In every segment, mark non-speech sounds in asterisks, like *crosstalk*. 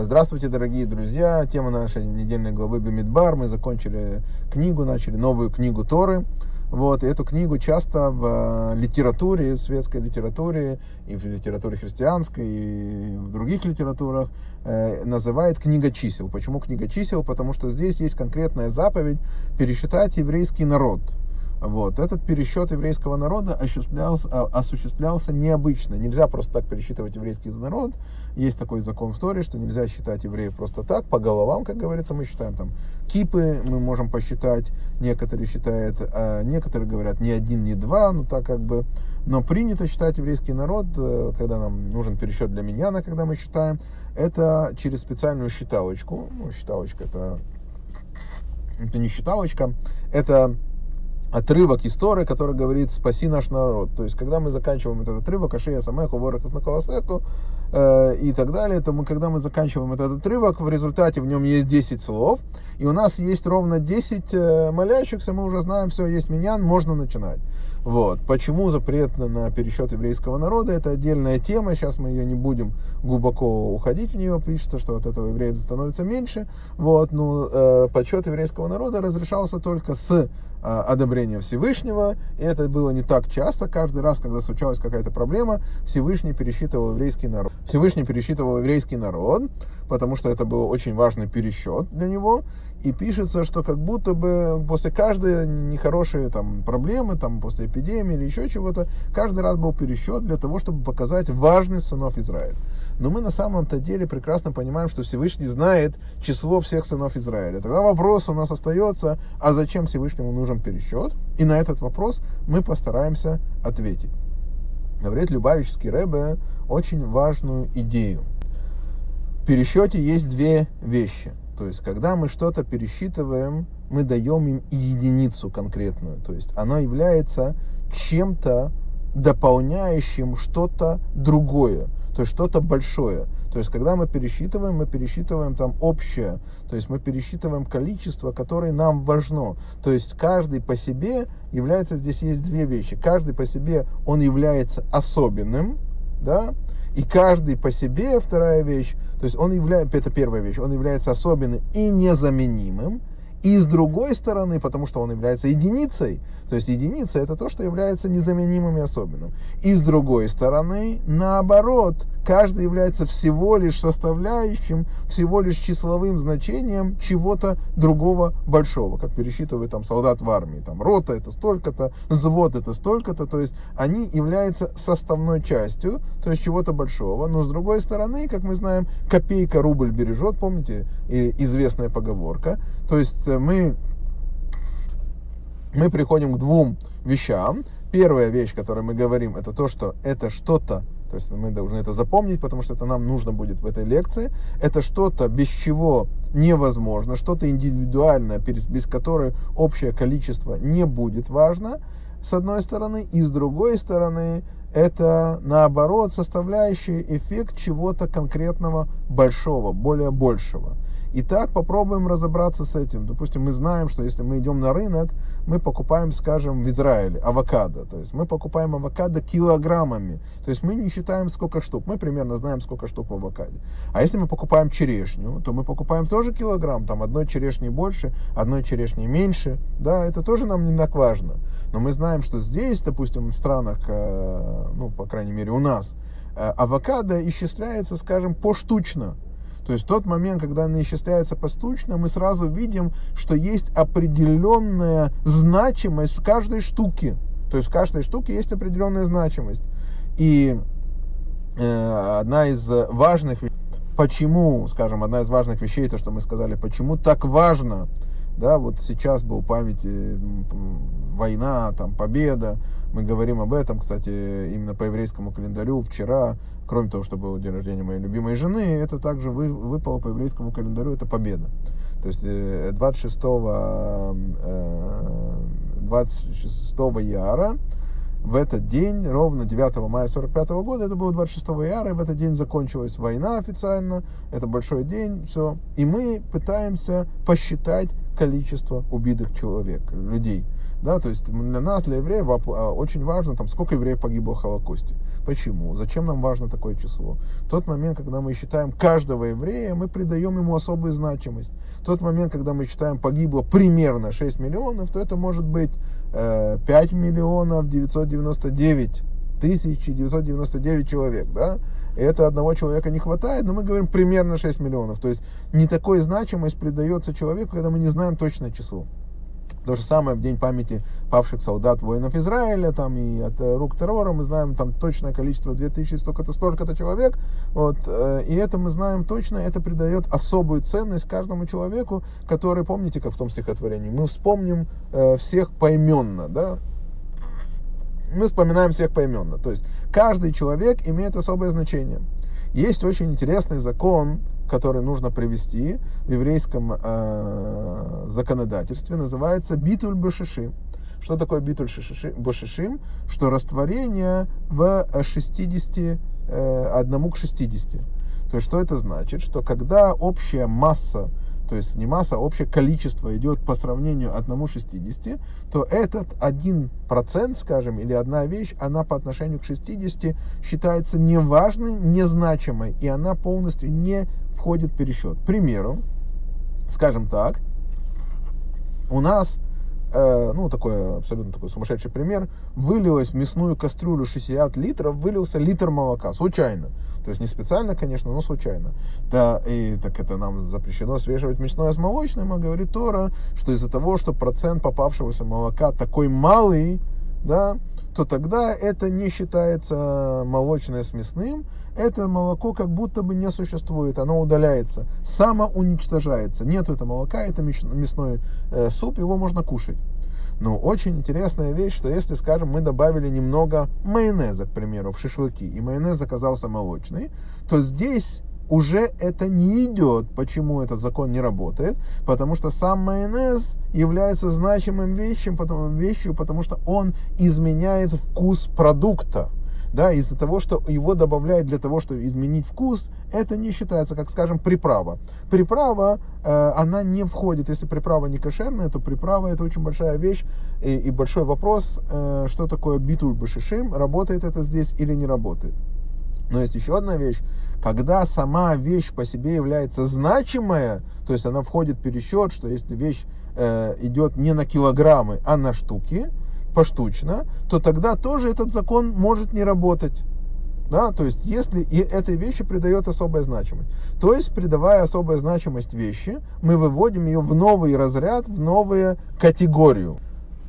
Здравствуйте, дорогие друзья! Тема нашей недельной главы Бемидбар. Мы закончили книгу, начали новую книгу Торы. Вот, и эту книгу часто в э, литературе, в светской литературе, и в литературе христианской, и в других литературах э, называют книга чисел. Почему книга чисел? Потому что здесь есть конкретная заповедь пересчитать еврейский народ – вот. Этот пересчет еврейского народа осуществлялся, а, осуществлялся необычно. Нельзя просто так пересчитывать еврейский народ. Есть такой закон в Торе, что нельзя считать евреев просто так, по головам, как говорится, мы считаем там кипы, мы можем посчитать, некоторые считают, а некоторые говорят ни один, ни два, ну так как бы. Но принято считать еврейский народ, э, когда нам нужен пересчет для миньяна, когда мы считаем, это через специальную считалочку. Ну, считалочка это, это не считалочка, это отрывок истории, который говорит «спаси наш народ». То есть, когда мы заканчиваем этот отрывок, «Ашея самеху ворах на колосету», и так далее, то мы, когда мы заканчиваем этот отрывок, в результате в нем есть 10 слов, и у нас есть ровно 10 э, молящихся, мы уже знаем, все, есть миньян, можно начинать. Вот. Почему запрет на пересчет еврейского народа, это отдельная тема, сейчас мы ее не будем глубоко уходить в нее, пишется, что от этого евреев становится меньше. Вот. Но э, подсчет еврейского народа разрешался только с э, одобрения Всевышнего, и это было не так часто, каждый раз, когда случалась какая-то проблема, Всевышний пересчитывал еврейский народ. Всевышний пересчитывал еврейский народ, потому что это был очень важный пересчет для него, и пишется, что как будто бы после каждой нехорошей там, проблемы, там, после эпидемии или еще чего-то, каждый раз был пересчет для того, чтобы показать важность сынов Израиля. Но мы на самом-то деле прекрасно понимаем, что Всевышний знает число всех сынов Израиля. Тогда вопрос у нас остается, а зачем Всевышнему нужен пересчет? И на этот вопрос мы постараемся ответить. Говорит Любавический Рэбе очень важную идею. В пересчете есть две вещи – то есть, когда мы что-то пересчитываем, мы даем им единицу конкретную. То есть, оно является чем-то дополняющим что-то другое, то есть что-то большое. То есть, когда мы пересчитываем, мы пересчитываем там общее, то есть мы пересчитываем количество, которое нам важно. То есть каждый по себе является, здесь есть две вещи. Каждый по себе он является особенным, да, и каждый по себе, вторая вещь, то есть он является, это первая вещь, он является особенным и незаменимым, и с другой стороны, потому что он является единицей, то есть единица это то, что является незаменимым и особенным. И с другой стороны, наоборот, каждый является всего лишь составляющим, всего лишь числовым значением чего-то другого большого, как пересчитывают там солдат в армии. Там рота это столько-то, взвод это столько-то, то есть они являются составной частью, то есть чего-то большого. Но с другой стороны, как мы знаем, копейка рубль бережет, помните, известная поговорка. То есть э, мы мы приходим к двум вещам. Первая вещь, которой мы говорим, это то, что это что-то, то есть мы должны это запомнить, потому что это нам нужно будет в этой лекции. Это что-то, без чего невозможно, что-то индивидуальное, без которой общее количество не будет важно, с одной стороны, и с другой стороны, это наоборот составляющий эффект чего-то конкретного большого, более большего. Итак, попробуем разобраться с этим. Допустим, мы знаем, что если мы идем на рынок, мы покупаем, скажем, в Израиле авокадо. То есть мы покупаем авокадо килограммами. То есть мы не считаем, сколько штук. Мы примерно знаем, сколько штук в авокаде. А если мы покупаем черешню, то мы покупаем тоже килограмм. Там одной черешни больше, одной черешни меньше. Да, это тоже нам не так важно. Но мы знаем, что здесь, допустим, в странах, э, ну, по крайней мере, у нас, э, авокадо исчисляется, скажем, поштучно. То есть в тот момент, когда она исчисляется постучно, мы сразу видим, что есть определенная значимость в каждой штуке. То есть в каждой штуке есть определенная значимость. И э, одна из важных почему, скажем, одна из важных вещей, то, что мы сказали, почему так важно да, вот сейчас был памяти война, там, победа, мы говорим об этом, кстати, именно по еврейскому календарю вчера, кроме того, что был день рождения моей любимой жены, это также вы, выпало по еврейскому календарю, это победа. То есть 26, 26 яра в этот день, ровно 9 мая 45 года, это было 26 яра, и в этот день закончилась война официально, это большой день, все. И мы пытаемся посчитать количество убитых человек, людей. Да, то есть для нас, для евреев, а, очень важно, там, сколько евреев погибло в Холокосте. Почему? Зачем нам важно такое число? Тот момент, когда мы считаем каждого еврея, мы придаем ему особую значимость. Тот момент, когда мы считаем погибло примерно 6 миллионов, то это может быть э, 5 миллионов 999 тысяч 999 человек, да? И это одного человека не хватает, но мы говорим примерно 6 миллионов. То есть не такой значимость придается человеку, когда мы не знаем точное число. То же самое в день памяти павших солдат воинов Израиля, там и от э, рук террора, мы знаем там точное количество 2000 столько-то, столько-то человек, вот, э, и это мы знаем точно, это придает особую ценность каждому человеку, который, помните, как в том стихотворении, мы вспомним э, всех поименно, да, мы вспоминаем всех поименно, то есть каждый человек имеет особое значение. Есть очень интересный закон, который нужно привести в еврейском э, законодательстве, называется битуль башишим. Что такое битуль башишим? Что растворение в 60, э, 1 к 60. То есть что это значит? Что когда общая масса то есть не масса, а общее количество идет по сравнению 1,60, то этот 1%, скажем, или одна вещь, она по отношению к 60 считается неважной, незначимой, и она полностью не входит в пересчет. К примеру, скажем так, у нас э, ну, такой абсолютно такой сумасшедший пример, вылилось в мясную кастрюлю 60 литров, вылился литр молока, случайно. То есть не специально, конечно, но случайно. Да, и так это нам запрещено свеживать мясное с молочным, а говорит Тора, что из-за того, что процент попавшегося молока такой малый, да, то тогда это не считается молочное с мясным, это молоко как будто бы не существует, оно удаляется, самоуничтожается. Нету этого молока, это мясной э, суп, его можно кушать. Но очень интересная вещь, что если, скажем, мы добавили немного майонеза, к примеру, в шашлыки, и майонез оказался молочный, то здесь уже это не идет. Почему этот закон не работает? Потому что сам майонез является значимым вещью, потому, вещью, потому что он изменяет вкус продукта да, из-за того, что его добавляют для того, чтобы изменить вкус, это не считается, как, скажем, приправа. Приправа, э, она не входит, если приправа не кошерная, то приправа это очень большая вещь, и, и большой вопрос, э, что такое битуль башишим, работает это здесь или не работает. Но есть еще одна вещь, когда сама вещь по себе является значимая, то есть она входит в пересчет, что если вещь э, идет не на килограммы, а на штуки, поштучно, то тогда тоже этот закон может не работать. Да, то есть, если и этой вещи придает особая значимость. То есть, придавая особая значимость вещи, мы выводим ее в новый разряд, в новую категорию.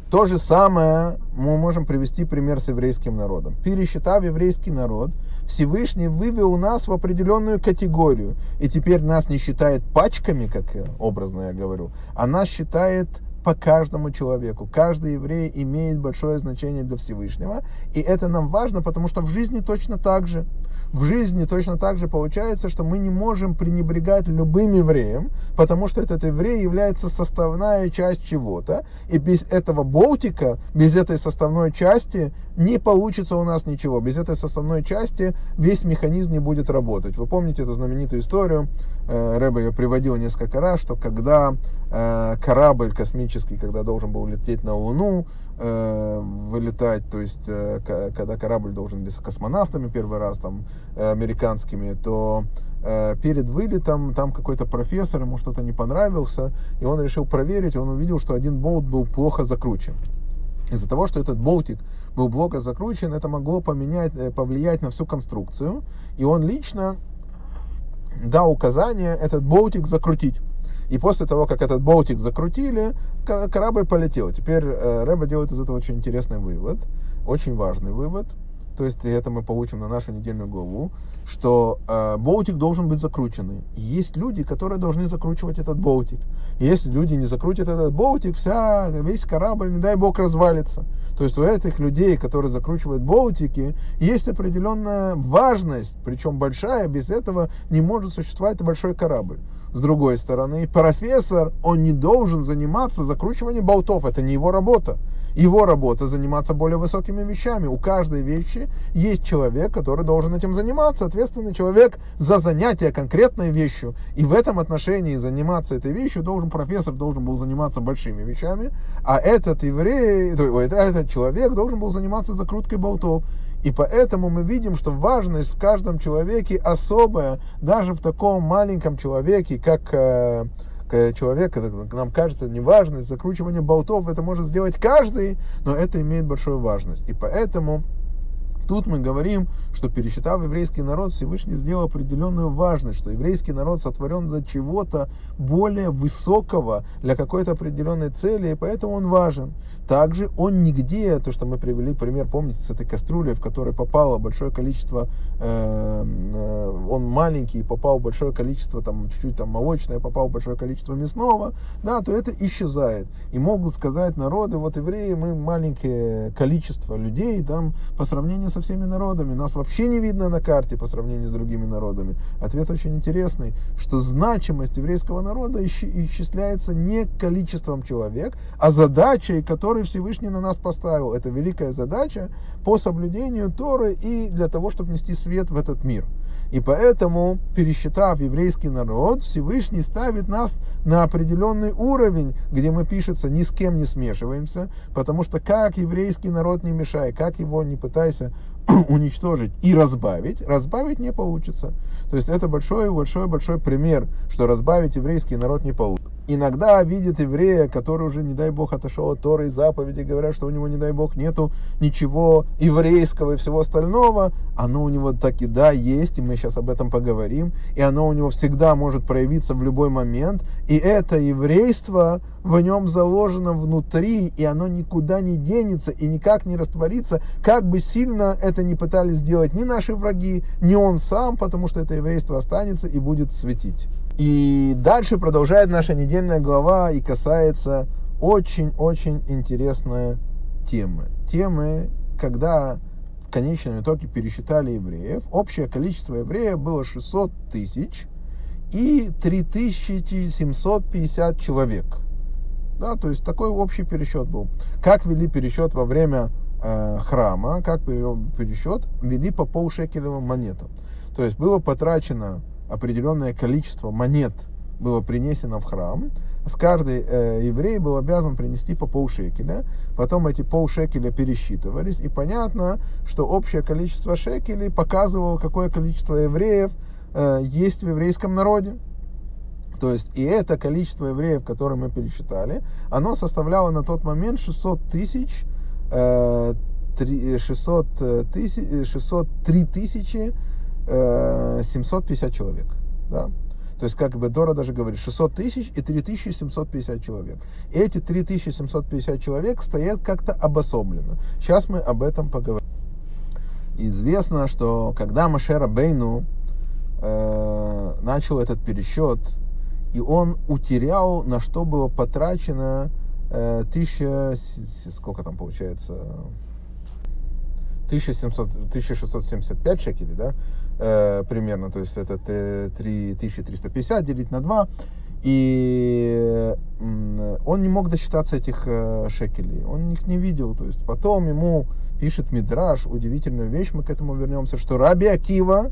То же самое мы можем привести пример с еврейским народом. Пересчитав еврейский народ, Всевышний вывел нас в определенную категорию. И теперь нас не считает пачками, как образно я говорю, а нас считает по каждому человеку. Каждый еврей имеет большое значение для Всевышнего. И это нам важно, потому что в жизни точно так же. В жизни точно так же получается, что мы не можем пренебрегать любым евреем, потому что этот еврей является составная часть чего-то. И без этого болтика, без этой составной части не получится у нас ничего. Без этой составной части весь механизм не будет работать. Вы помните эту знаменитую историю, э, Рэбе ее приводил несколько раз, что когда корабль космический, когда должен был лететь на Луну, э, вылетать, то есть когда корабль должен быть с космонавтами первый раз, там, американскими, то перед вылетом там какой-то профессор, ему что-то не понравился, и он решил проверить, он увидел, что один болт был плохо закручен. Из-за того, что этот болтик был плохо закручен, это могло поменять, э, повлиять на всю конструкцию. И он лично дал указание этот болтик закрутить. И после того, как этот болтик закрутили, корабль полетел. Теперь э, Рэба делает из этого очень интересный вывод, очень важный вывод – то есть это мы получим на нашу недельную главу, что э, болтик должен быть закрученный. Есть люди, которые должны закручивать этот болтик. Если люди не закрутят этот болтик, вся, весь корабль, не дай бог, развалится. То есть у этих людей, которые закручивают болтики, есть определенная важность, причем большая, без этого не может существовать большой корабль. С другой стороны, профессор, он не должен заниматься закручиванием болтов, это не его работа. Его работа заниматься более высокими вещами. У каждой вещи есть человек, который должен этим заниматься, ответственный человек за занятие конкретной вещью. И в этом отношении заниматься этой вещью должен профессор должен был заниматься большими вещами, а этот еврей, этот человек должен был заниматься закруткой болтов. И поэтому мы видим, что важность в каждом человеке особая, даже в таком маленьком человеке, как э, человек, нам кажется, неважность, закручивание болтов, это может сделать каждый, но это имеет большую важность. И поэтому Тут мы говорим, что пересчитав еврейский народ, Всевышний сделал определенную важность, что еврейский народ сотворен для чего-то более высокого, для какой-то определенной цели, и поэтому он важен. Также он нигде, то, что мы привели пример, помните, с этой кастрюлей, в которой попало большое количество, э, э, он маленький, попал большое количество, там, чуть-чуть там молочное, попал большое количество мясного, да, то это исчезает. И могут сказать народы, вот евреи, мы маленькое количество людей, там, по сравнению со всеми народами, нас вообще не видно на карте по сравнению с другими народами. Ответ очень интересный, что значимость еврейского народа исчисляется не количеством человек, а задачей, которую Всевышний на нас поставил. Это великая задача по соблюдению Торы и для того, чтобы нести свет в этот мир. И поэтому, пересчитав еврейский народ, Всевышний ставит нас на определенный уровень, где мы пишется ни с кем не смешиваемся, потому что как еврейский народ не мешай, как его не пытайся *clears throat* уничтожить и разбавить, разбавить не получится. То есть это большой-большой-большой пример, что разбавить еврейский народ не получится иногда видят еврея, который уже, не дай бог, отошел от Торы и заповеди, говорят, что у него, не дай бог, нету ничего еврейского и всего остального, оно у него так и да, есть, и мы сейчас об этом поговорим, и оно у него всегда может проявиться в любой момент, и это еврейство в нем заложено внутри, и оно никуда не денется и никак не растворится, как бы сильно это не пытались сделать ни наши враги, ни он сам, потому что это еврейство останется и будет светить. И дальше продолжает наша недельная глава и касается очень-очень интересной темы. Темы, когда в конечном итоге пересчитали евреев, общее количество евреев было 600 тысяч и 3750 человек. Да, то есть такой общий пересчет был. Как вели пересчет во время э, храма, как пересчет, вели по полшекелевым монетам. То есть было потрачено определенное количество монет было принесено в храм, с каждый э, еврей был обязан принести по полшекеля, потом эти полшекеля пересчитывались, и понятно, что общее количество шекелей показывало, какое количество евреев э, есть в еврейском народе. То есть и это количество евреев, которое мы пересчитали, оно составляло на тот момент 600 тысяч, э, 600 тысяч, 603 тысячи 750 э, человек. Да? То есть, как бы Дора даже говорит, 600 тысяч и 3750 человек. Эти 3750 человек стоят как-то обособленно. Сейчас мы об этом поговорим. Известно, что когда Машера Бейну э, начал этот пересчет, и он утерял, на что было потрачено э, тысяча, сколько там получается, 1700, 1675 шекелей, да, э, примерно, то есть это 3350 делить на 2, и он не мог досчитаться этих э, шекелей, он их не видел, то есть потом ему пишет Мидраш удивительную вещь, мы к этому вернемся, что Раби Акива,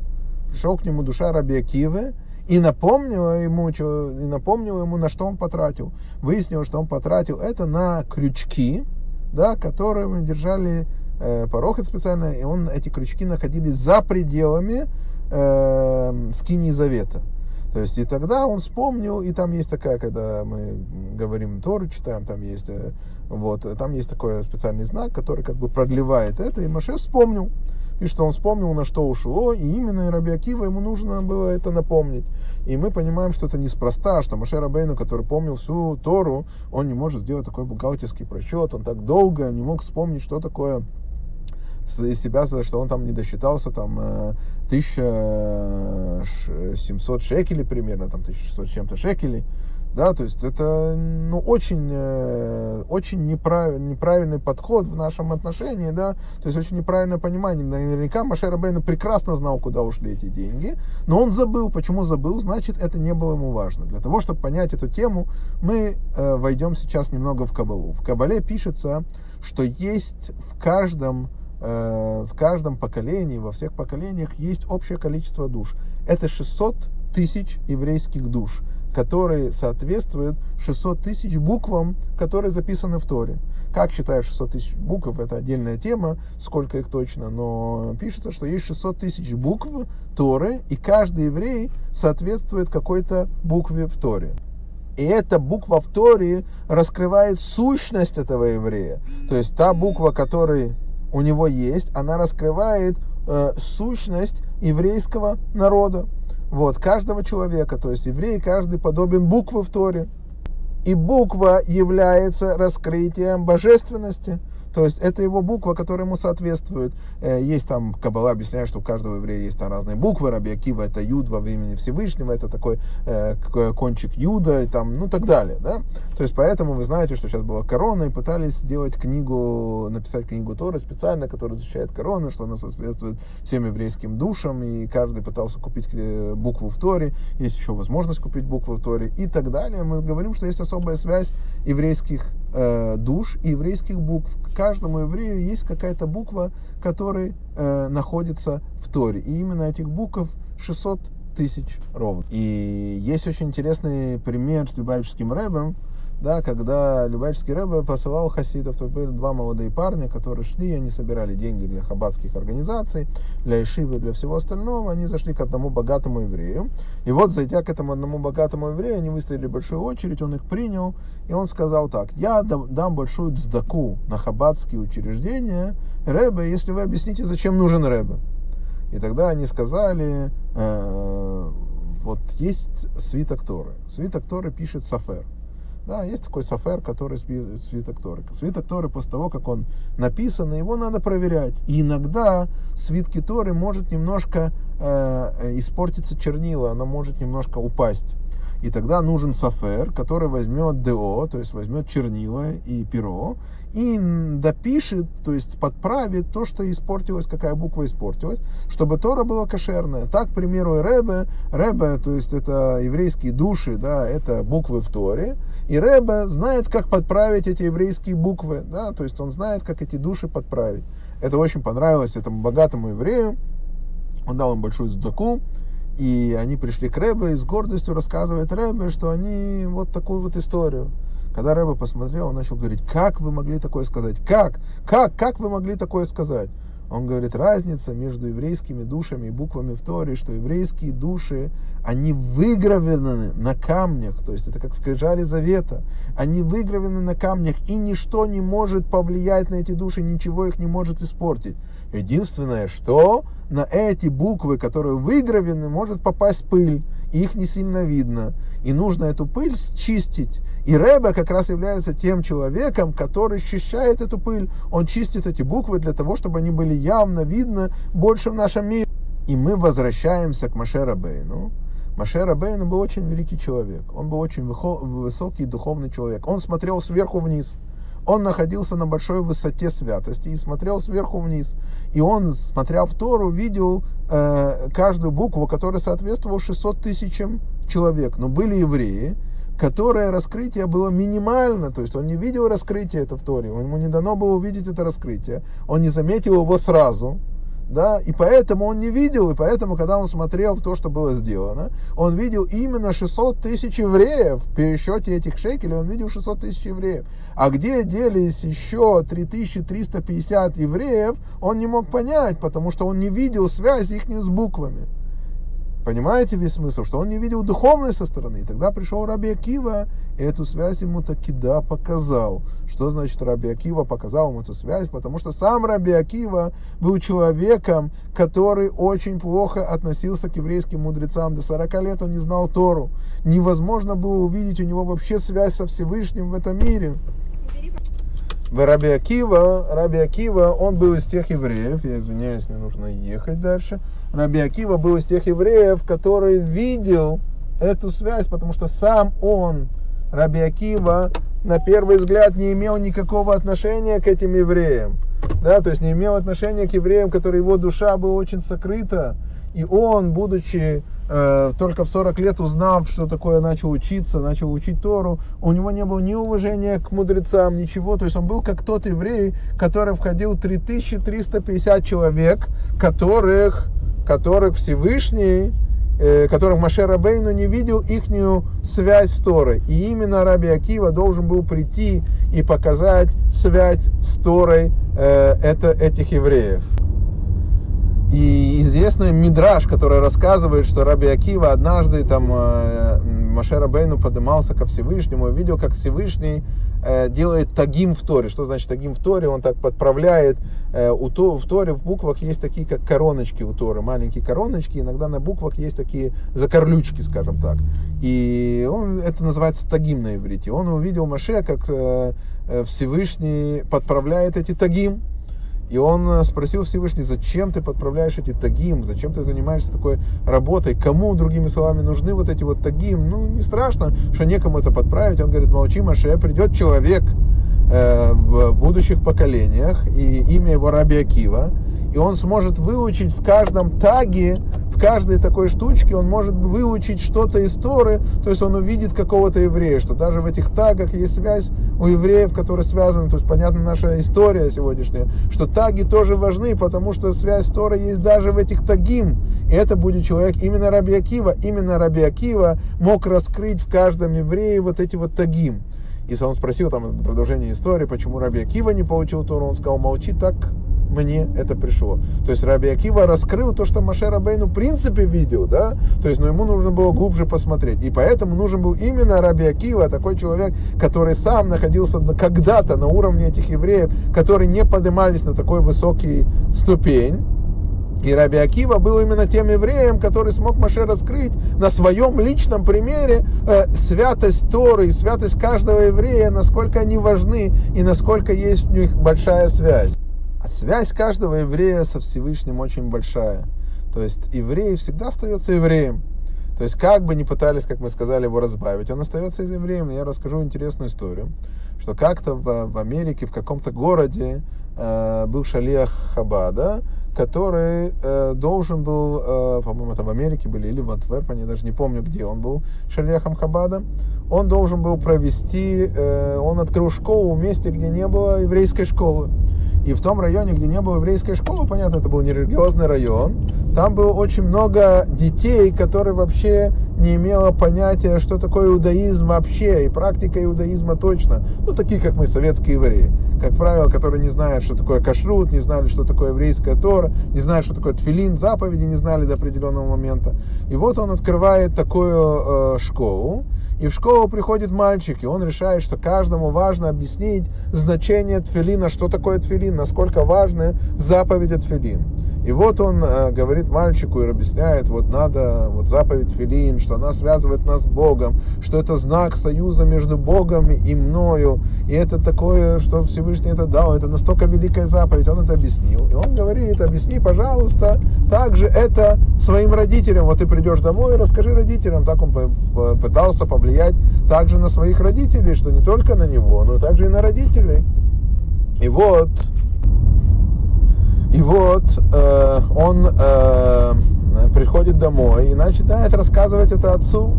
пришел к нему душа Раби Акивы, и напомнила ему, и напомнила ему, на что он потратил. Выяснилось, что он потратил это на крючки, да, которые мы держали э, порохот специально, и он, эти крючки находились за пределами э, скинии завета. То есть и тогда он вспомнил, и там есть такая, когда мы говорим Тору, читаем, там есть, э, вот, там есть такой специальный знак, который как бы продлевает это, и Маше вспомнил. И что он вспомнил, на что ушло, и именно Раби Акива ему нужно было это напомнить. И мы понимаем, что это неспроста, что Маше Рабейну, который помнил всю Тору, он не может сделать такой бухгалтерский просчет, он так долго не мог вспомнить, что такое из себя, что он там не досчитался там 1700 э, шекелей примерно, там 1600 чем-то шекелей. Да, то есть это ну, очень, э, очень неправ, неправильный подход в нашем отношении, да, то есть очень неправильное понимание. Наверняка Машер Бейна прекрасно знал, куда ушли эти деньги, но он забыл. Почему забыл? Значит, это не было ему важно. Для того, чтобы понять эту тему, мы э, войдем сейчас немного в Кабалу. В Кабале пишется, что есть в каждом э, в каждом поколении, во всех поколениях есть общее количество душ. Это 600 тысяч еврейских душ которые соответствуют 600 тысяч буквам, которые записаны в Торе. Как считают 600 тысяч букв, это отдельная тема, сколько их точно, но пишется, что есть 600 тысяч букв Торы, и каждый еврей соответствует какой-то букве в Торе. И эта буква в Торе раскрывает сущность этого еврея. То есть та буква, которая у него есть, она раскрывает э, сущность еврейского народа вот, каждого человека, то есть еврей, каждый подобен буквы в Торе. И буква является раскрытием божественности. То есть это его буква, которая ему соответствует. Э, есть там, Кабала объясняет, что у каждого еврея есть там разные буквы. Раби Акива это Юд во имени Всевышнего, это такой э, кончик Юда, и там, ну так далее. Да? То есть поэтому вы знаете, что сейчас была корона, и пытались сделать книгу, написать книгу Торы специально, которая защищает корону, что она соответствует всем еврейским душам, и каждый пытался купить э, букву в Торе, есть еще возможность купить букву в Торе и так далее. Мы говорим, что есть особая связь еврейских э, душ и еврейских букв каждому еврею есть какая-то буква, которая э, находится в Торе. И именно этих букв 600 тысяч ровно. И есть очень интересный пример с Любавическим рэбом, да, когда Любавический рэбе посылал хасидов, то были два молодые парня, которые шли, они собирали деньги для хаббатских организаций, для Ишивы, для всего остального, они зашли к одному богатому еврею, и вот, зайдя к этому одному богатому еврею, они выставили большую очередь, он их принял, и он сказал так, я дам большую цдаку на хаббатские учреждения рэбе, если вы объясните, зачем нужен рэбе. И тогда они сказали, э, вот есть свиток Торы. Свиток Торы пишет Сафер. Да, есть такой Сафер, который свиток Торы. Свиток Торы после того, как он написан, его надо проверять. И иногда свитки Торы может немножко э, испортиться чернила, она может немножко упасть. И тогда нужен Сафер, который возьмет ДО, то есть возьмет чернила и перо, и допишет, то есть подправит то, что испортилось, какая буква испортилась, чтобы Тора была кошерная. Так, к примеру, Ребе, Ребе, то есть это еврейские души, да, это буквы в Торе, и Ребе знает, как подправить эти еврейские буквы, да, то есть он знает, как эти души подправить. Это очень понравилось этому богатому еврею, он дал им большую сдаку, и они пришли к Рэбе и с гордостью рассказывает Рэбе, что они вот такую вот историю. Когда Рэбе посмотрел, он начал говорить, как вы могли такое сказать? Как? Как? Как вы могли такое сказать? Он говорит, разница между еврейскими душами и буквами в Торе, что еврейские души, они выгравированы на камнях, то есть это как скрижали завета, они выгравированы на камнях, и ничто не может повлиять на эти души, ничего их не может испортить. Единственное, что на эти буквы, которые выгравены, может попасть пыль, их не сильно видно. И нужно эту пыль счистить. И Рэбе как раз является тем человеком, который счищает эту пыль. Он чистит эти буквы для того, чтобы они были явно видно больше в нашем мире. И мы возвращаемся к Маше Рабейну. Маше Рабейну был очень великий человек. Он был очень высокий духовный человек. Он смотрел сверху вниз он находился на большой высоте святости и смотрел сверху вниз. И он, смотря в Тору, видел э, каждую букву, которая соответствовала 600 тысячам человек. Но были евреи, которое раскрытие было минимально, то есть он не видел раскрытие это в Торе, ему не дано было увидеть это раскрытие, он не заметил его сразу, да, и поэтому он не видел, и поэтому, когда он смотрел в то, что было сделано, он видел именно 600 тысяч евреев, в пересчете этих шекелей он видел 600 тысяч евреев. А где делись еще 3350 евреев, он не мог понять, потому что он не видел связи их с буквами. Понимаете весь смысл, что он не видел духовной со стороны. И тогда пришел Раби Акива, и эту связь ему таки да показал. Что значит Раби Акива показал ему эту связь? Потому что сам Раби Акива был человеком, который очень плохо относился к еврейским мудрецам. До 40 лет он не знал Тору. Невозможно было увидеть у него вообще связь со Всевышним в этом мире. Раби Акива, Раби Акива, он был из тех евреев, я извиняюсь, мне нужно ехать дальше. Раби Акива был из тех евреев, который видел эту связь, потому что сам он, Раби Акива, на первый взгляд не имел никакого отношения к этим евреям. Да, то есть не имел отношения к евреям, которые его душа была очень сокрыта. И он, будучи э, только в 40 лет узнав, что такое, начал учиться, начал учить Тору, у него не было ни уважения к мудрецам, ничего. То есть он был как тот еврей, который входил 3350 человек, которых, которых Всевышний э, которых Маше Рабейну не видел ихнюю связь с Торой. И именно Раби Акива должен был прийти и показать связь с Торой э, это, этих евреев. И известный мидраж, который рассказывает, что Раби Акива однажды там э, Машер Бейну поднимался ко Всевышнему и видел, как Всевышний э, делает тагим в Торе. Что значит тагим в Торе? Он так подправляет. Э, у то, в Торе в буквах есть такие, как короночки у Торы, маленькие короночки. Иногда на буквах есть такие закорлючки, скажем так. И он, это называется тагим на иврите. Он увидел Маше, как Всевышний подправляет эти тагим. И он э, спросил Всевышний, зачем ты подправляешь эти тагим, зачем ты занимаешься такой работой, кому, другими словами, нужны вот эти вот тагим. Ну, не страшно, что некому это подправить. Он говорит, молчи, Маше, придет человек э, в будущих поколениях, и имя его Раби Акива, и он сможет выучить в каждом таге в каждой такой штучке он может выучить что-то из Торы, то есть он увидит какого-то еврея, что даже в этих тагах есть связь у евреев, которые связаны, то есть понятно наша история сегодняшняя, что таги тоже важны, потому что связь с Торой есть даже в этих тагим, и это будет человек именно Раби Акива, именно Раби Акива мог раскрыть в каждом еврее вот эти вот тагим. И он спросил там продолжение истории, почему Раби Акива не получил Тору, он сказал, молчи так, мне это пришло. То есть Раби Акива раскрыл то, что Маше Рабейну в принципе видел, да, то есть, но ему нужно было глубже посмотреть. И поэтому нужен был именно Раби Акива, такой человек, который сам находился когда-то на уровне этих евреев, которые не поднимались на такой высокий ступень. И Раби Акива был именно тем евреем, который смог Маше раскрыть на своем личном примере э, святость Торы и святость каждого еврея, насколько они важны и насколько есть у них большая связь. Связь каждого еврея со Всевышним очень большая. То есть еврей всегда остается евреем. То есть как бы ни пытались, как мы сказали, его разбавить, он остается евреем. Я расскажу интересную историю, что как-то в, в Америке, в каком-то городе э, был шалиах Хабада, который э, должен был, э, по-моему, это в Америке были, или в Антверпене, даже не помню, где он был, шалиахом Хабада. Он должен был провести, э, он открыл школу в месте, где не было еврейской школы. И в том районе, где не было еврейской школы, понятно, это был нерелигиозный район, там было очень много детей, которые вообще не имело понятия, что такое иудаизм вообще, и практика иудаизма точно. Ну, такие, как мы, советские евреи. Как правило, которые не знают, что такое кашрут, не знали, что такое еврейская Тора, не знают, что такое тфилин, заповеди не знали до определенного момента. И вот он открывает такую э, школу, и в школу приходит мальчик, и он решает, что каждому важно объяснить значение тфилина, что такое тфилин, насколько важны заповеди тфилин. И вот он э, говорит мальчику и объясняет, вот надо, вот заповедь Филин, что она связывает нас с Богом, что это знак союза между Богом и мною, и это такое, что Всевышний это дал, это настолько великая заповедь, он это объяснил. И он говорит, объясни, пожалуйста, также это своим родителям, вот ты придешь домой, расскажи родителям, так он пытался повлиять также на своих родителей, что не только на него, но также и на родителей. И вот и вот э, он э, приходит домой и начинает рассказывать это отцу.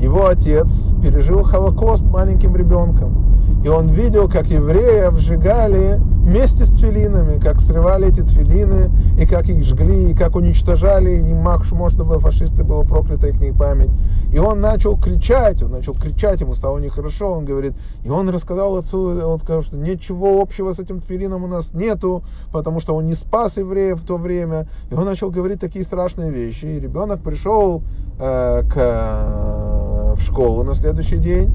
Его отец пережил Холокост маленьким ребенком. И он видел, как евреев сжигали вместе с тфилинами, как срывали эти тфилины, и как их жгли, и как уничтожали, и не мах, можно бы фашисты было проклята их память. И он начал кричать, он начал кричать, ему стало нехорошо, он говорит, и он рассказал отцу, он сказал, что ничего общего с этим тфилином у нас нету, потому что он не спас евреев в то время, и он начал говорить такие страшные вещи, и ребенок пришел э, к, э, в школу на следующий день,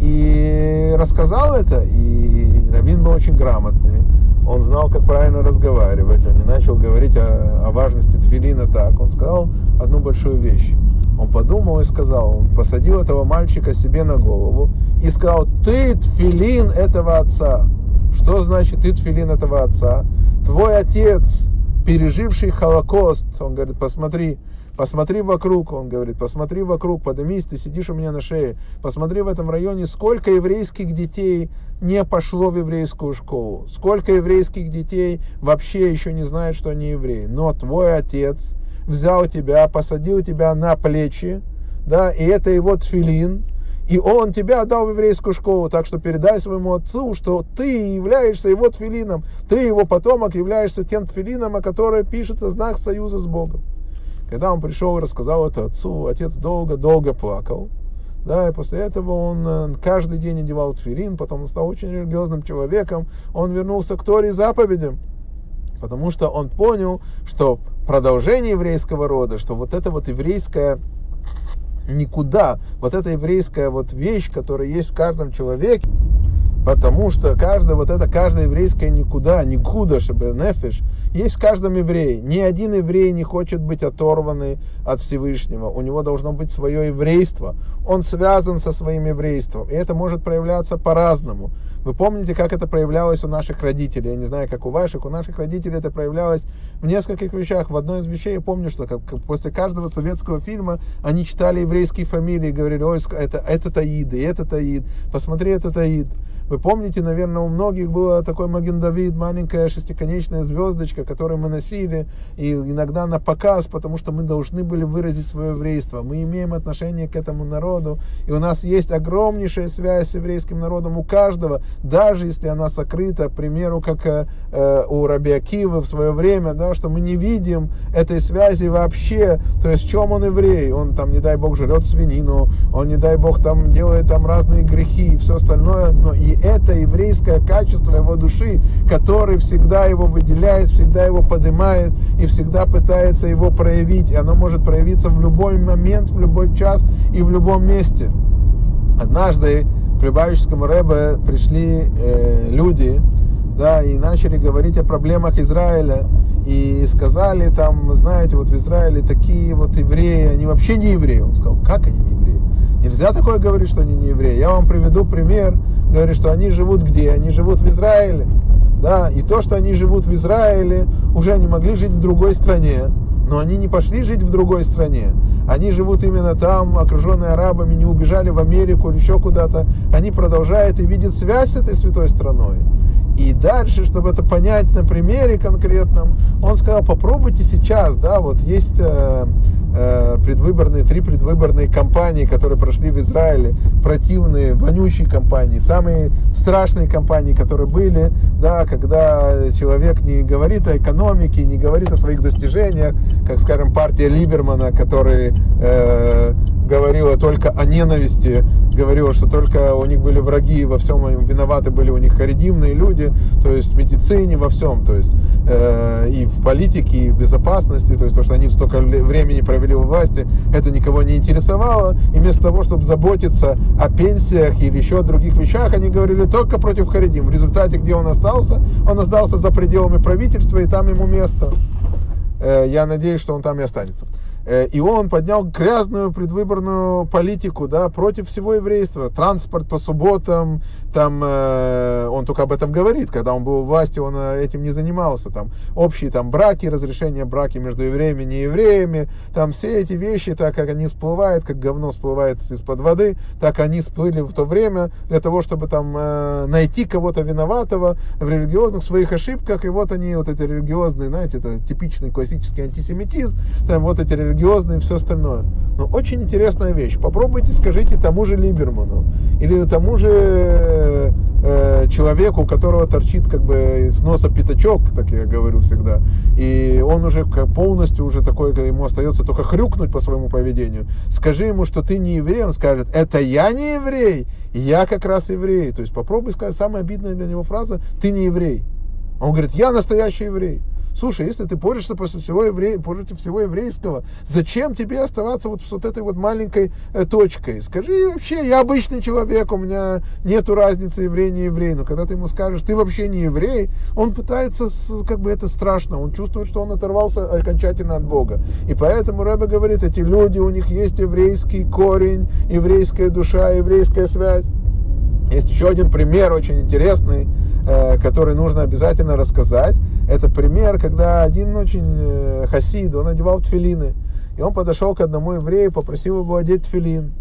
и рассказал это, и Равин был очень грамотный. Он знал, как правильно разговаривать. Он не начал говорить о, о важности тфилина так. Он сказал одну большую вещь. Он подумал и сказал, он посадил этого мальчика себе на голову и сказал, ты тфилин этого отца. Что значит ты тфилин этого отца? Твой отец, переживший Холокост, он говорит, посмотри, Посмотри вокруг, он говорит, посмотри вокруг, поднимись, ты сидишь у меня на шее. Посмотри в этом районе, сколько еврейских детей не пошло в еврейскую школу. Сколько еврейских детей вообще еще не знают, что они евреи. Но твой отец взял тебя, посадил тебя на плечи, да, и это его тфилин, и он тебя отдал в еврейскую школу, так что передай своему отцу, что ты являешься его тфилином, ты его потомок, являешься тем тфилином, о котором пишется знак союза с Богом. Когда он пришел и рассказал это отцу, отец долго-долго плакал, да, и после этого он э, каждый день одевал тфилин, потом он стал очень религиозным человеком, он вернулся к Торе и заповедям, потому что он понял, что продолжение еврейского рода, что вот это вот еврейское никуда. Вот эта еврейская вот вещь, которая есть в каждом человеке, потому что каждая вот эта каждая еврейская никуда, никуда, чтобы нефиш, есть в каждом еврее. Ни один еврей не хочет быть оторванный от Всевышнего. У него должно быть свое еврейство. Он связан со своим еврейством. И это может проявляться по-разному. Вы помните, как это проявлялось у наших родителей? Я не знаю, как у ваших. У наших родителей это проявлялось в нескольких вещах. В одной из вещей я помню, что как, после каждого советского фильма они читали еврейские фамилии и говорили, ой, это, это Таид, и это Таид, посмотри, это Таид. Вы помните, наверное, у многих было такой Маген Давид, маленькая шестиконечная звездочка, которую мы носили, и иногда на показ, потому что мы должны были выразить свое еврейство. Мы имеем отношение к этому народу, и у нас есть огромнейшая связь с еврейским народом у каждого, даже если она сокрыта, к примеру, как э, у Раби Акивы в свое время, да, что мы не видим этой связи вообще, то есть в чем он еврей, он там, не дай бог, жрет свинину, он, не дай бог, там делает там разные грехи и все остальное, но и это еврейское качество его души, который всегда его выделяет, всегда его поднимает и всегда пытается его проявить. И оно может проявиться в любой момент, в любой час и в любом месте. Однажды к Любавическому Рэбе пришли э, люди, да, и начали говорить о проблемах Израиля, и сказали там, знаете, вот в Израиле такие вот евреи, они вообще не евреи. Он сказал, как они не евреи? Нельзя такое говорить, что они не евреи. Я вам приведу пример, говорит, что они живут где? Они живут в Израиле. Да, и то, что они живут в Израиле, уже они могли жить в другой стране, но они не пошли жить в другой стране. Они живут именно там, окруженные арабами, не убежали в Америку или еще куда-то. Они продолжают и видят связь с этой святой страной. И дальше, чтобы это понять на примере конкретном, он сказал, попробуйте сейчас, да, вот есть э, предвыборные, три предвыборные кампании, которые прошли в Израиле, противные, вонючие кампании, самые страшные кампании, которые были, да, когда человек не говорит о экономике, не говорит о своих достижениях, как, скажем, партия Либермана, который э, говорила только о ненависти, говорила, что только у них были враги, во всем виноваты были у них харидимные люди, то есть в медицине, во всем, то есть э, и в политике, и в безопасности, то есть то, что они столько времени провели у власти, это никого не интересовало, и вместо того, чтобы заботиться о пенсиях или еще о других вещах, они говорили только против харидим. В результате, где он остался, он остался за пределами правительства, и там ему место. Э, я надеюсь, что он там и останется. Э, и он поднял грязную предвыборную политику да, против всего еврейства. Транспорт по субботам, там, э, он только об этом говорит, когда он был у власти, он э, этим не занимался. Там, общие там, браки, разрешение браки между евреями и неевреями, там все эти вещи, так как они всплывают, как говно всплывает из-под воды, так они всплыли в то время для того, чтобы там найти кого-то виноватого в религиозных своих ошибках, и вот они, вот эти религиозные, знаете, это типичный классический антисемитизм, там вот эти религиозные и все остальное. Но очень интересная вещь. Попробуйте, скажите тому же Либерману или тому же э, человеку, у которого торчит как бы из носа пятачок, так я говорю всегда, и он уже полностью уже такой, ему остается только хрюкнуть по своему поведению. Скажи ему, что ты не еврей, он скажет, это я не еврей, я как раз еврей. То есть попробуй сказать самая обидная для него фраза, ты не еврей. Он говорит, я настоящий еврей. Слушай, если ты борешься против всего, евре... против всего еврейского, зачем тебе оставаться вот с вот этой вот маленькой э, точкой? Скажи вообще, я обычный человек, у меня нету разницы еврей не еврей. Но когда ты ему скажешь, ты вообще не еврей, он пытается, как бы это страшно, он чувствует, что он оторвался окончательно от Бога. И поэтому Рэбе говорит, эти люди, у них есть еврейский корень, еврейская душа, еврейская связь. Есть еще один пример очень интересный, э, который нужно обязательно рассказать. Это пример, когда один очень э, хасид, он одевал тфилины. И он подошел к одному еврею, попросил его одеть тфилин.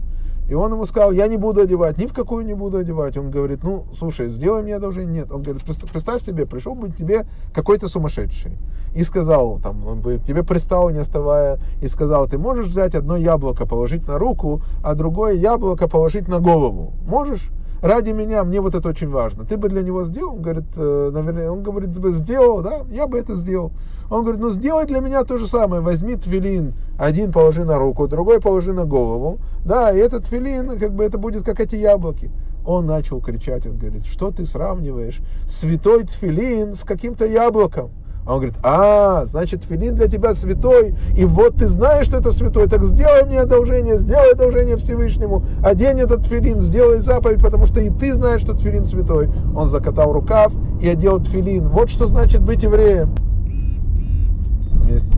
И он ему сказал, я не буду одевать, ни в какую не буду одевать. Он говорит, ну, слушай, сделай мне одолжение. Нет. Он говорит, представь себе, пришел бы тебе какой-то сумасшедший. И сказал, там, он бы тебе пристал, не оставая, и сказал, ты можешь взять одно яблоко, положить на руку, а другое яблоко положить на голову. Можешь? Ради меня, мне вот это очень важно. Ты бы для него сделал? Он говорит, э, наверное, он говорит, бы сделал, да, я бы это сделал. Он говорит, ну сделай для меня то же самое, возьми твилин, один положи на руку, другой положи на голову, да, и этот твилин, как бы это будет как эти яблоки. Он начал кричать, он говорит, что ты сравниваешь святой тфилин с каким-то яблоком? А он говорит, а, значит, филин для тебя святой, и вот ты знаешь, что это святой, так сделай мне одолжение, сделай одолжение Всевышнему, одень этот филин, сделай заповедь, потому что и ты знаешь, что тфилин святой. Он закатал рукав и одел тфилин. Вот что значит быть евреем. Есть,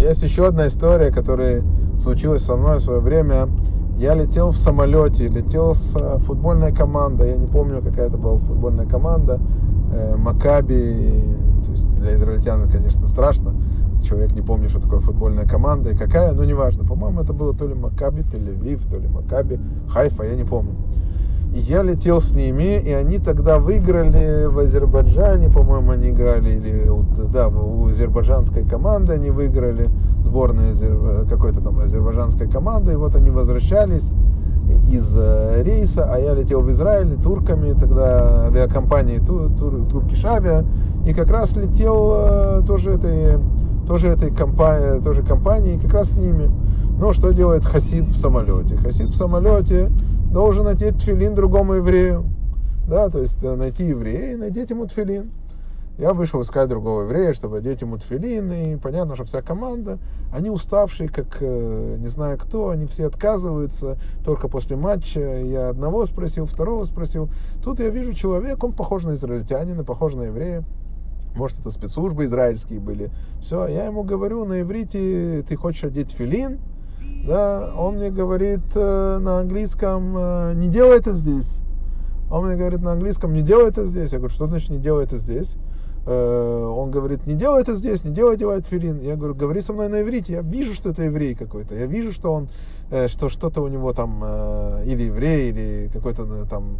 есть еще одна история, которая случилась со мной в свое время. Я летел в самолете, летел с э, футбольной командой, я не помню, какая это была футбольная команда, э, Макаби, то есть для израильтян, конечно, страшно. Человек не помнит, что такое футбольная команда и какая, но неважно. По-моему, это было то ли Макаби, Тель-Авив, то ли Макаби, Хайфа, я не помню. Я летел с ними, и они тогда выиграли в Азербайджане, по-моему, они играли, или да, у азербайджанской команды они выиграли, сборная какой-то там азербайджанской команды, и вот они возвращались из э, рейса, а я летел в Израиль турками, тогда авиакомпании тур, тур, Туркиш Авиа, и как раз летел э, тоже этой, тоже этой компании, тоже компании, как раз с ними. Ну, что делает хасид в самолете? Хасид в самолете должен найти тфилин другому еврею. Да, то есть э, найти еврея и найти ему тфилин. Я вышел искать другого еврея, чтобы одеть ему тфилин, и понятно, что вся команда, они уставшие, как э, не знаю кто, они все отказываются только после матча. Я одного спросил, второго спросил. Тут я вижу человек, он похож на израильтянина, похож на еврея. Может, это спецслужбы израильские были. Все, я ему говорю на иврите, ты хочешь одеть филин? Да, он мне говорит э, на английском, э, не делай это здесь. Он мне говорит на английском, не делай это здесь. Я говорю, что значит не делай это здесь? Э, он говорит, не делай это здесь, не делай одевай тфилин. Я говорю, говори со мной на иврите. Я вижу, что это еврей какой-то. Я вижу, что он, что что-то у него там, или еврей, или какой-то там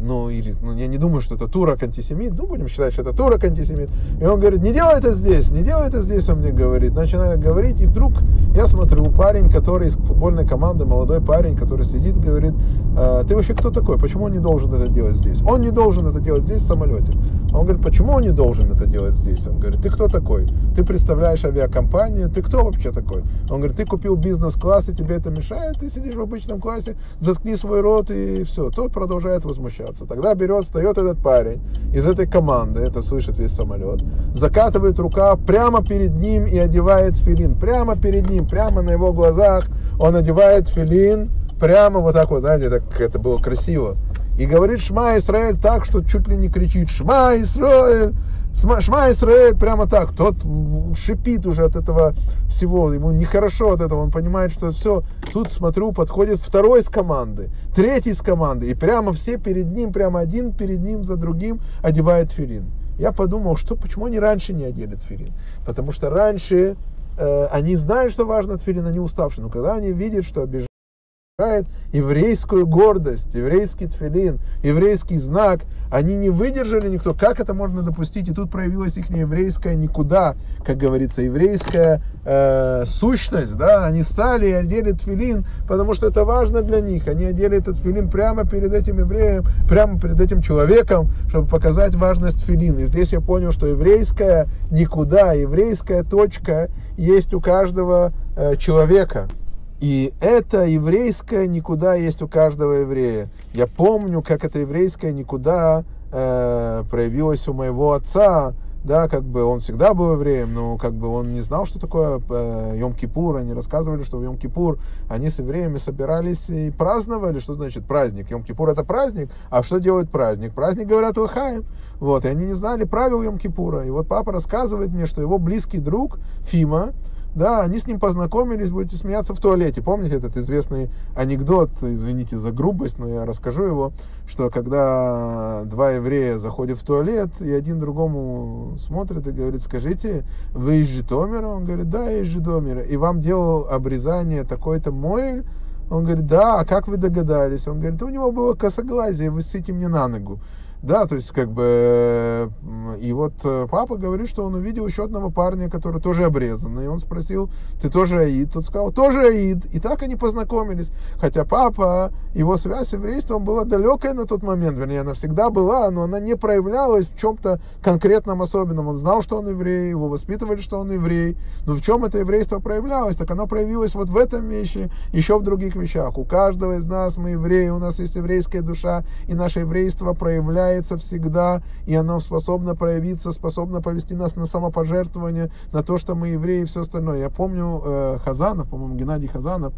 ну, или, ну, я не думаю, что это турок антисемит, ну, будем считать, что это турок антисемит. И он говорит, не делай это здесь, не делай это здесь, он мне говорит. Начинаю говорить, и вдруг я смотрю, парень, который из футбольной команды, молодой парень, который сидит, говорит, «А, ты вообще кто такой, почему он не должен это делать здесь? Он не должен это делать здесь, в самолете. Он говорит, почему он не должен это делать здесь? Он говорит, ты кто такой? Ты представляешь авиакомпанию, ты кто вообще такой? Он говорит, ты купил бизнес-класс, и тебе это мешает, ты сидишь в обычном классе, заткни свой рот, и все. Тот продолжает возмущаться возмущаться. Тогда берет, встает этот парень из этой команды, это слышит весь самолет, закатывает рука прямо перед ним и одевает филин. Прямо перед ним, прямо на его глазах он одевает филин, прямо вот так вот, знаете, так это было красиво. И говорит Шма Исраэль так, что чуть ли не кричит Шма Исраэль, Шма Исраэль прямо так. Тот шипит уже от этого всего. Ему нехорошо от этого. Он понимает, что все. Тут, смотрю, подходит второй из команды, третий из команды. И прямо все перед ним, прямо один перед ним за другим одевает филин. Я подумал, что почему они раньше не одели тфилин? Потому что раньше э, они знают, что важно тфилин, они уставшие. Но когда они видят, что обижают еврейскую гордость, еврейский тфилин, еврейский знак, они не выдержали никто. Как это можно допустить? И тут проявилась их еврейская никуда, как говорится, еврейская э, сущность, да, они стали и одели тфилин, потому что это важно для них. Они одели этот тфилин прямо перед этим евреем, прямо перед этим человеком, чтобы показать важность тфилин. И здесь я понял, что еврейская никуда, еврейская точка есть у каждого э, человека. И это еврейское никуда есть у каждого еврея. Я помню, как это еврейское никуда э, проявилось у моего отца, да, как бы он всегда был евреем, но как бы он не знал, что такое э, Йом-Кипур, они рассказывали, что в Йом-Кипур они с евреями собирались и праздновали, что значит праздник, Йом-Кипур это праздник, а что делает праздник? Праздник, говорят, Лахаем, вот, и они не знали правил Йом-Кипура, и вот папа рассказывает мне, что его близкий друг Фима, да, они с ним познакомились, будете смеяться в туалете. Помните этот известный анекдот, извините за грубость, но я расскажу его, что когда два еврея заходят в туалет, и один другому смотрит и говорит, скажите, вы из Житомира? Он говорит, да, я из Житомира. И вам делал обрезание такой-то Моэль? Он говорит, да, а как вы догадались? Он говорит, у него было косоглазие, вы сыте мне на ногу. Да, то есть как бы и вот э, папа говорит, что он увидел еще одного парня, который тоже обрезан. И он спросил, ты тоже аид? Тот сказал, тоже аид. И так они познакомились. Хотя папа, его связь с еврейством была далекая на тот момент. Вернее, она всегда была, но она не проявлялась в чем-то конкретном особенном. Он знал, что он еврей, его воспитывали, что он еврей. Но в чем это еврейство проявлялось? Так оно проявилось вот в этом вещи, еще в других вещах. У каждого из нас мы евреи, у нас есть еврейская душа, и наше еврейство проявляется проявляется всегда, и оно способно проявиться, способно повести нас на самопожертвование, на то, что мы евреи и все остальное. Я помню э, Хазанов, по-моему, Геннадий Хазанов,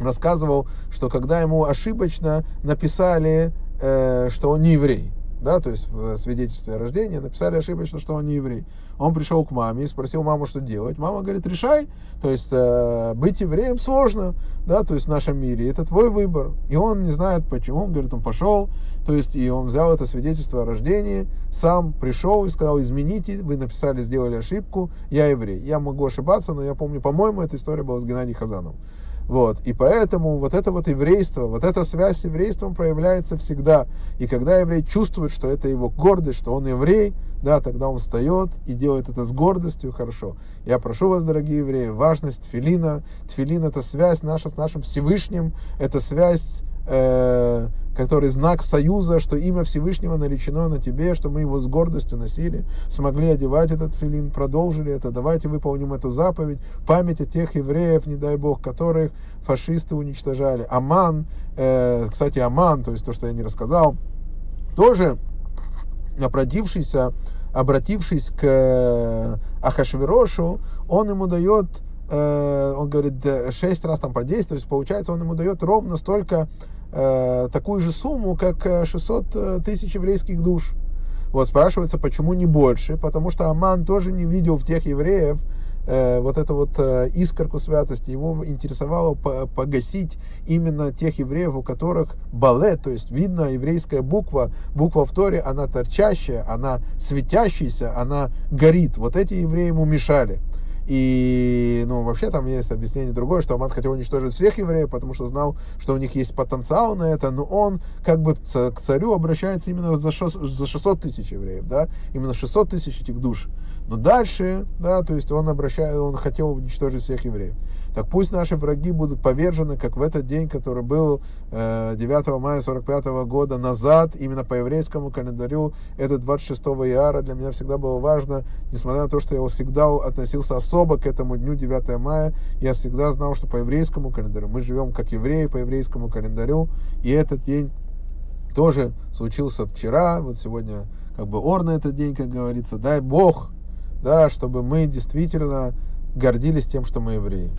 рассказывал, что когда ему ошибочно написали, э, что он не еврей, да, то есть в свидетельстве о рождении написали ошибочно, что он не еврей. Он пришел к маме и спросил маму, что делать. Мама говорит, решай, то есть э, быть евреем сложно, да, то есть в нашем мире, это твой выбор. И он не знает почему, он говорит, он пошел, то есть и он взял это свидетельство о рождении, сам пришел и сказал, измените, вы написали, сделали ошибку, я еврей. Я могу ошибаться, но я помню, по-моему, эта история была с Геннадием Хазаном. Вот. И поэтому вот это вот еврейство, вот эта связь с еврейством проявляется всегда. И когда еврей чувствует, что это его гордость, что он еврей, да, тогда он встает и делает это с гордостью, хорошо. Я прошу вас, дорогие евреи, важность тфилина. Тфилин это связь наша с нашим Всевышним, это связь э, который знак союза, что имя Всевышнего наречено на тебе, что мы его с гордостью носили, смогли одевать этот филин, продолжили это, давайте выполним эту заповедь, память о тех евреев, не дай бог, которых фашисты уничтожали. Аман, э, кстати, Аман, то есть то, что я не рассказал, тоже обратившийся, обратившись к э, Ахашверошу, он ему дает э, он говорит, шесть раз там подействовать, получается, он ему дает ровно столько такую же сумму, как 600 э, э, тысяч еврейских душ. Вот спрашивается, почему не больше? Потому что Аман тоже не видел в тех евреев э, вот эту вот э, искорку святости. Его интересовало по погасить именно тех евреев, у которых балет, то есть видно еврейская буква, буква в Торе, она торчащая, она светящаяся, она горит. Вот эти евреи ему мешали. И, ну, вообще там есть объяснение другое, что Аман хотел уничтожить всех евреев, потому что знал, что у них есть потенциал на это, но он как бы к царю обращается именно за 600 тысяч евреев, да, именно 600 тысяч этих душ. Но дальше, да, то есть он обращает, он хотел уничтожить всех евреев. Так пусть наши враги будут повержены, как в этот день, который был 9 э, мая 45 года назад, именно по еврейскому календарю, это 26 яра. Для меня всегда было важно, несмотря на то, что я всегда относился особо к этому дню 9 мая, я всегда знал, что по еврейскому календарю мы живем как евреи по еврейскому календарю, и этот день тоже случился вчера, вот сегодня как бы ор на этот день, как говорится, дай Бог, да, чтобы мы действительно гордились тем, что мы евреи.